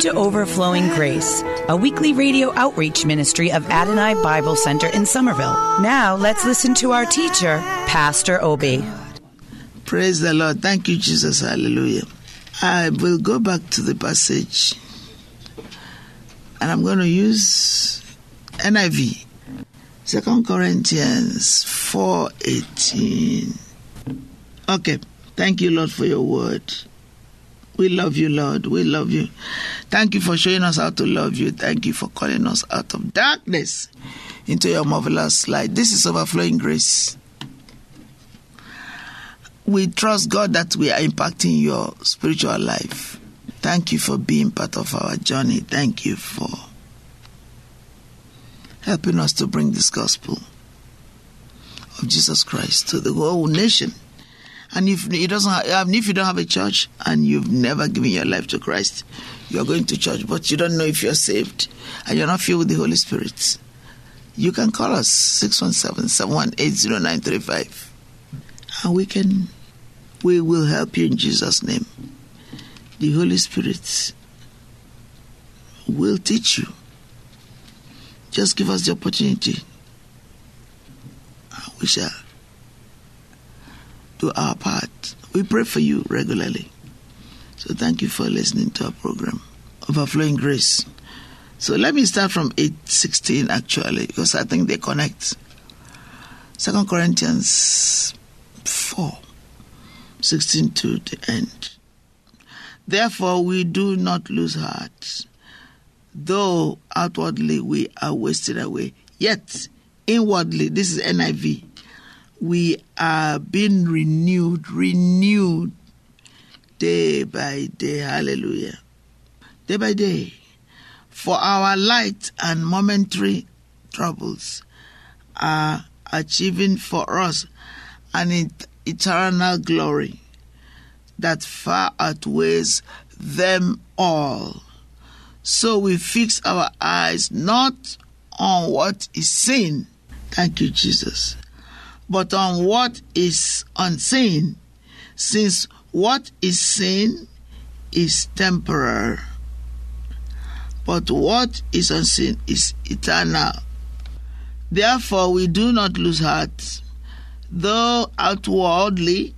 to Overflowing Grace, a weekly radio outreach ministry of Adonai Bible Center in Somerville. Now let's listen to our teacher, Pastor Obi. Praise the Lord. Thank you, Jesus. Hallelujah. I will go back to the passage and I'm going to use NIV. Second Corinthians 4:18. Okay. Thank you, Lord, for your word. We love you, Lord. We love you. Thank you for showing us how to love you. Thank you for calling us out of darkness into your marvelous light. This is overflowing grace. We trust God that we are impacting your spiritual life. Thank you for being part of our journey. Thank you for helping us to bring this gospel of Jesus Christ to the whole nation. And if it doesn't, have, um, if you don't have a church and you've never given your life to Christ, you're going to church, but you don't know if you're saved and you're not filled with the Holy Spirit. You can call us 617-718-0935 and we can, we will help you in Jesus' name. The Holy Spirit will teach you just give us the opportunity. We shall do our part. We pray for you regularly. So thank you for listening to our program, Overflowing Grace. So let me start from 8.16 actually, because I think they connect. Second Corinthians 4, 16 to the end. Therefore we do not lose heart though outwardly we are wasted away, yet inwardly, this is NIV, we are being renewed, renewed day by day. Hallelujah. Day by day. For our light and momentary troubles are achieving for us an eternal glory that far outweighs them all. So we fix our eyes not on what is seen, thank you, Jesus, but on what is unseen, since what is seen is temporary, but what is unseen is eternal. Therefore, we do not lose heart, though outwardly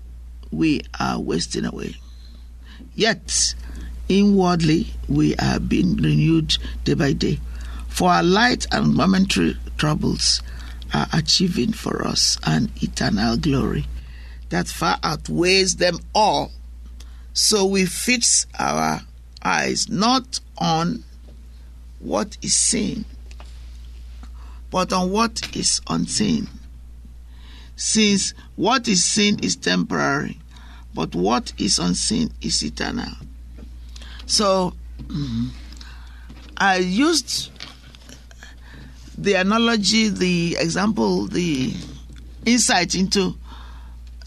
we are wasting away. Yet, inwardly we are being renewed day by day. For our light and momentary troubles are achieving for us an eternal glory that far outweighs them all. So we fix our eyes not on what is seen, but on what is unseen. Since what is seen is temporary, but what is unseen is eternal. So mm-hmm. I used the analogy, the example, the insight into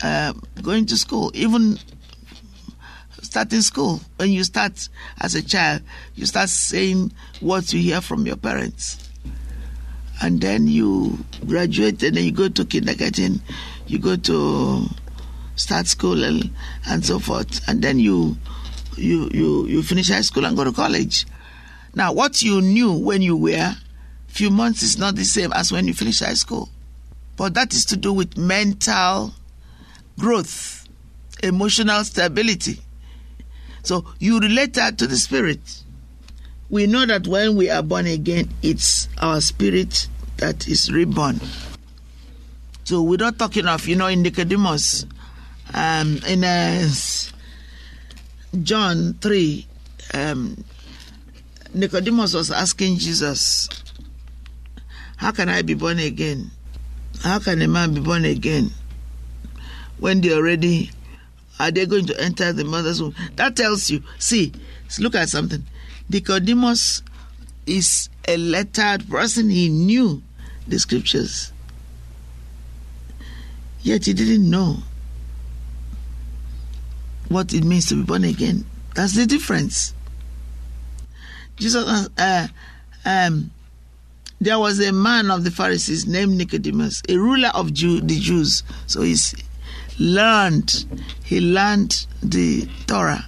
uh, going to school, even starting school. When you start as a child, you start saying what you hear from your parents. And then you graduate and then you go to kindergarten, you go to start school and, and so forth. And then you you, you, you finish high school and go to college. Now, what you knew when you were few months is not the same as when you finish high school. But that is to do with mental growth, emotional stability. So you relate that to the spirit. We know that when we are born again, it's our spirit that is reborn. So we're not talking of, you know, in Nicodemus, um, in a John 3, um, Nicodemus was asking Jesus, How can I be born again? How can a man be born again when they already are they going to enter the mother's womb? That tells you, see, look at something. Nicodemus is a lettered person, he knew the scriptures. Yet he didn't know what it means to be born again. That's the difference. Jesus, uh, um, there was a man of the Pharisees named Nicodemus, a ruler of Jew, the Jews. So he's learned, he learned the Torah.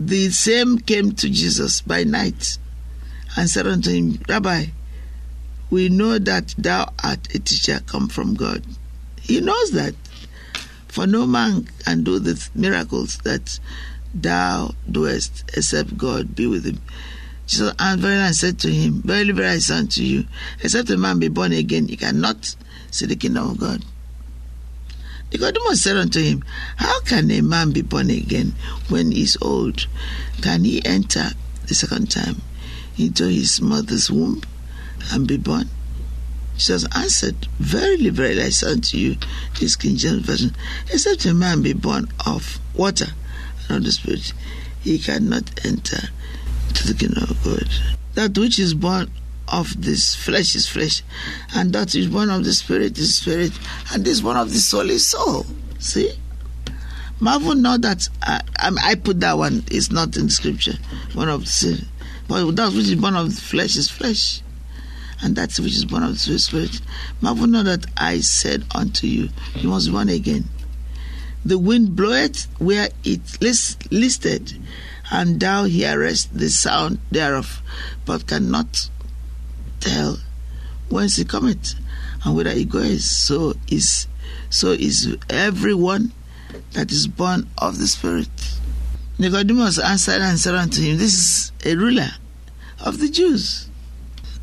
The same came to Jesus by night and said unto him, Rabbi, we know that thou art a teacher come from God. He knows that. For no man can do the miracles that thou doest except God be with him. Jesus answered and said to him, Verily, verily, I say unto you, except a man be born again, he cannot see the kingdom of God. Nicodemus said unto him, How can a man be born again when he is old? Can he enter the second time into his mother's womb and be born? Jesus answered, Verily, verily, I say unto you, this King James Version, except a man be born of water and of the Spirit, he cannot enter to the kingdom of God. That which is born of this flesh is flesh, and that which is born of the Spirit is spirit, and this one of the soul is soul. See? Marvel not that I, I, I put that one, it's not in the scripture, one of the but that which is born of the flesh is flesh and that which is born of the Spirit. Marvel not that I said unto you, you must be born again. The wind bloweth where it list, listed, and thou hearest the sound thereof, but cannot tell whence it cometh and whither it goeth. So is so is everyone that is born of the Spirit. Nicodemus answered and said unto him, This is a ruler of the Jews.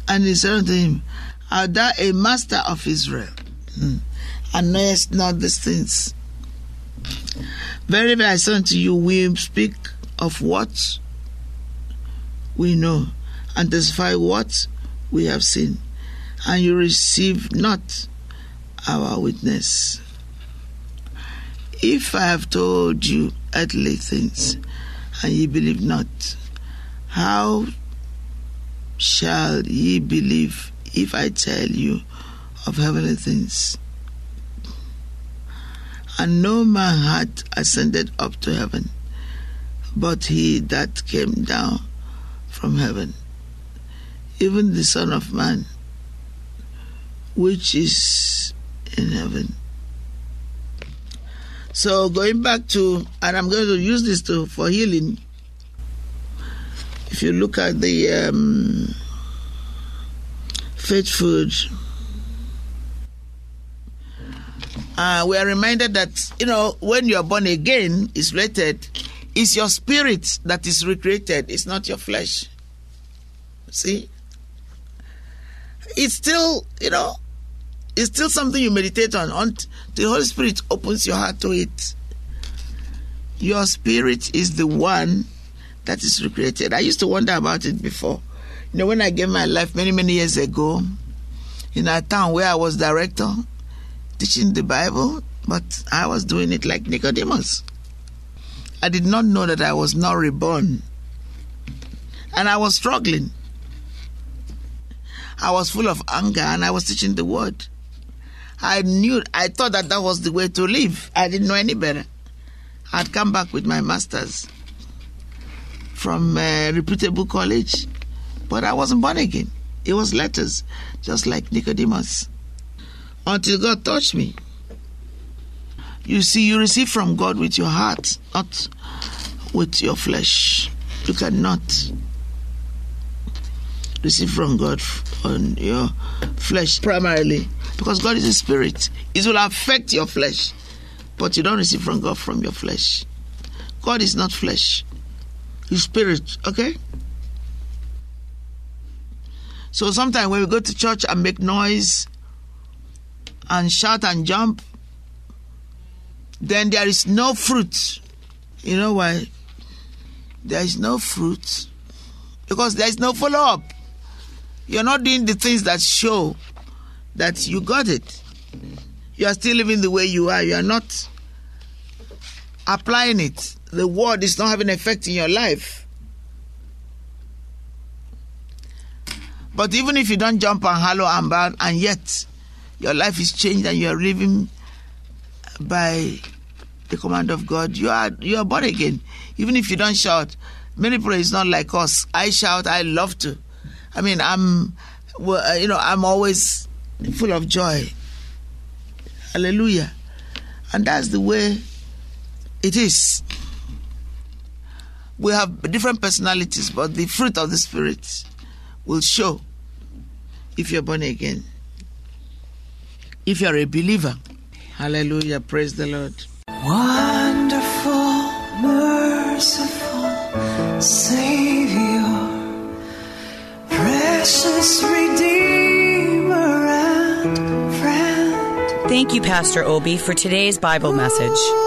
And he said unto him, Art thou a master of Israel? Hmm. And knowest not these things? Very, very, I say unto you, we speak of what we know and testify what we have seen, and you receive not our witness. If I have told you earthly things, and ye believe not, how shall ye believe if I tell you of heavenly things? And no man hath ascended up to heaven, but he that came down from heaven, even the Son of Man, which is in heaven. So going back to, and I'm going to use this to for healing. If you look at the um, faith food, uh, we are reminded that you know when you are born again, is related. It's your spirit that is recreated. It's not your flesh. See, it's still you know it's still something you meditate on. The Holy Spirit opens your heart to it. Your spirit is the one that is recreated. I used to wonder about it before. You know, when I gave my life many, many years ago in a town where I was director teaching the Bible, but I was doing it like Nicodemus. I did not know that I was not reborn. And I was struggling. I was full of anger and I was teaching the word. I knew, I thought that that was the way to live. I didn't know any better. I'd come back with my master's from a reputable college, but I wasn't born again. It was letters, just like Nicodemus. Until God touched me. You see, you receive from God with your heart, not with your flesh. You cannot receive from God on your flesh primarily because God is a spirit. It will affect your flesh, but you don't receive from God from your flesh. God is not flesh, He's spirit, okay? So sometimes when we go to church and make noise and shout and jump, then there is no fruit. You know why? there is no fruit because there is no follow up. You're not doing the things that show that you got it. You are still living the way you are. You are not applying it. The word is not having effect in your life. But even if you don't jump and hollow and bound, and yet your life is changed and you are living by the command of God, you are you are born again. Even if you don't shout, many people is not like us. I shout, I love to. I mean, I'm, uh, you know, I'm always full of joy. Hallelujah, and that's the way it is. We have different personalities, but the fruit of the Spirit will show if you're born again. If you're a believer. Hallelujah. Praise the Lord. Wonderful, merciful Savior, precious Redeemer and friend. Thank you, Pastor Obi, for today's Bible message.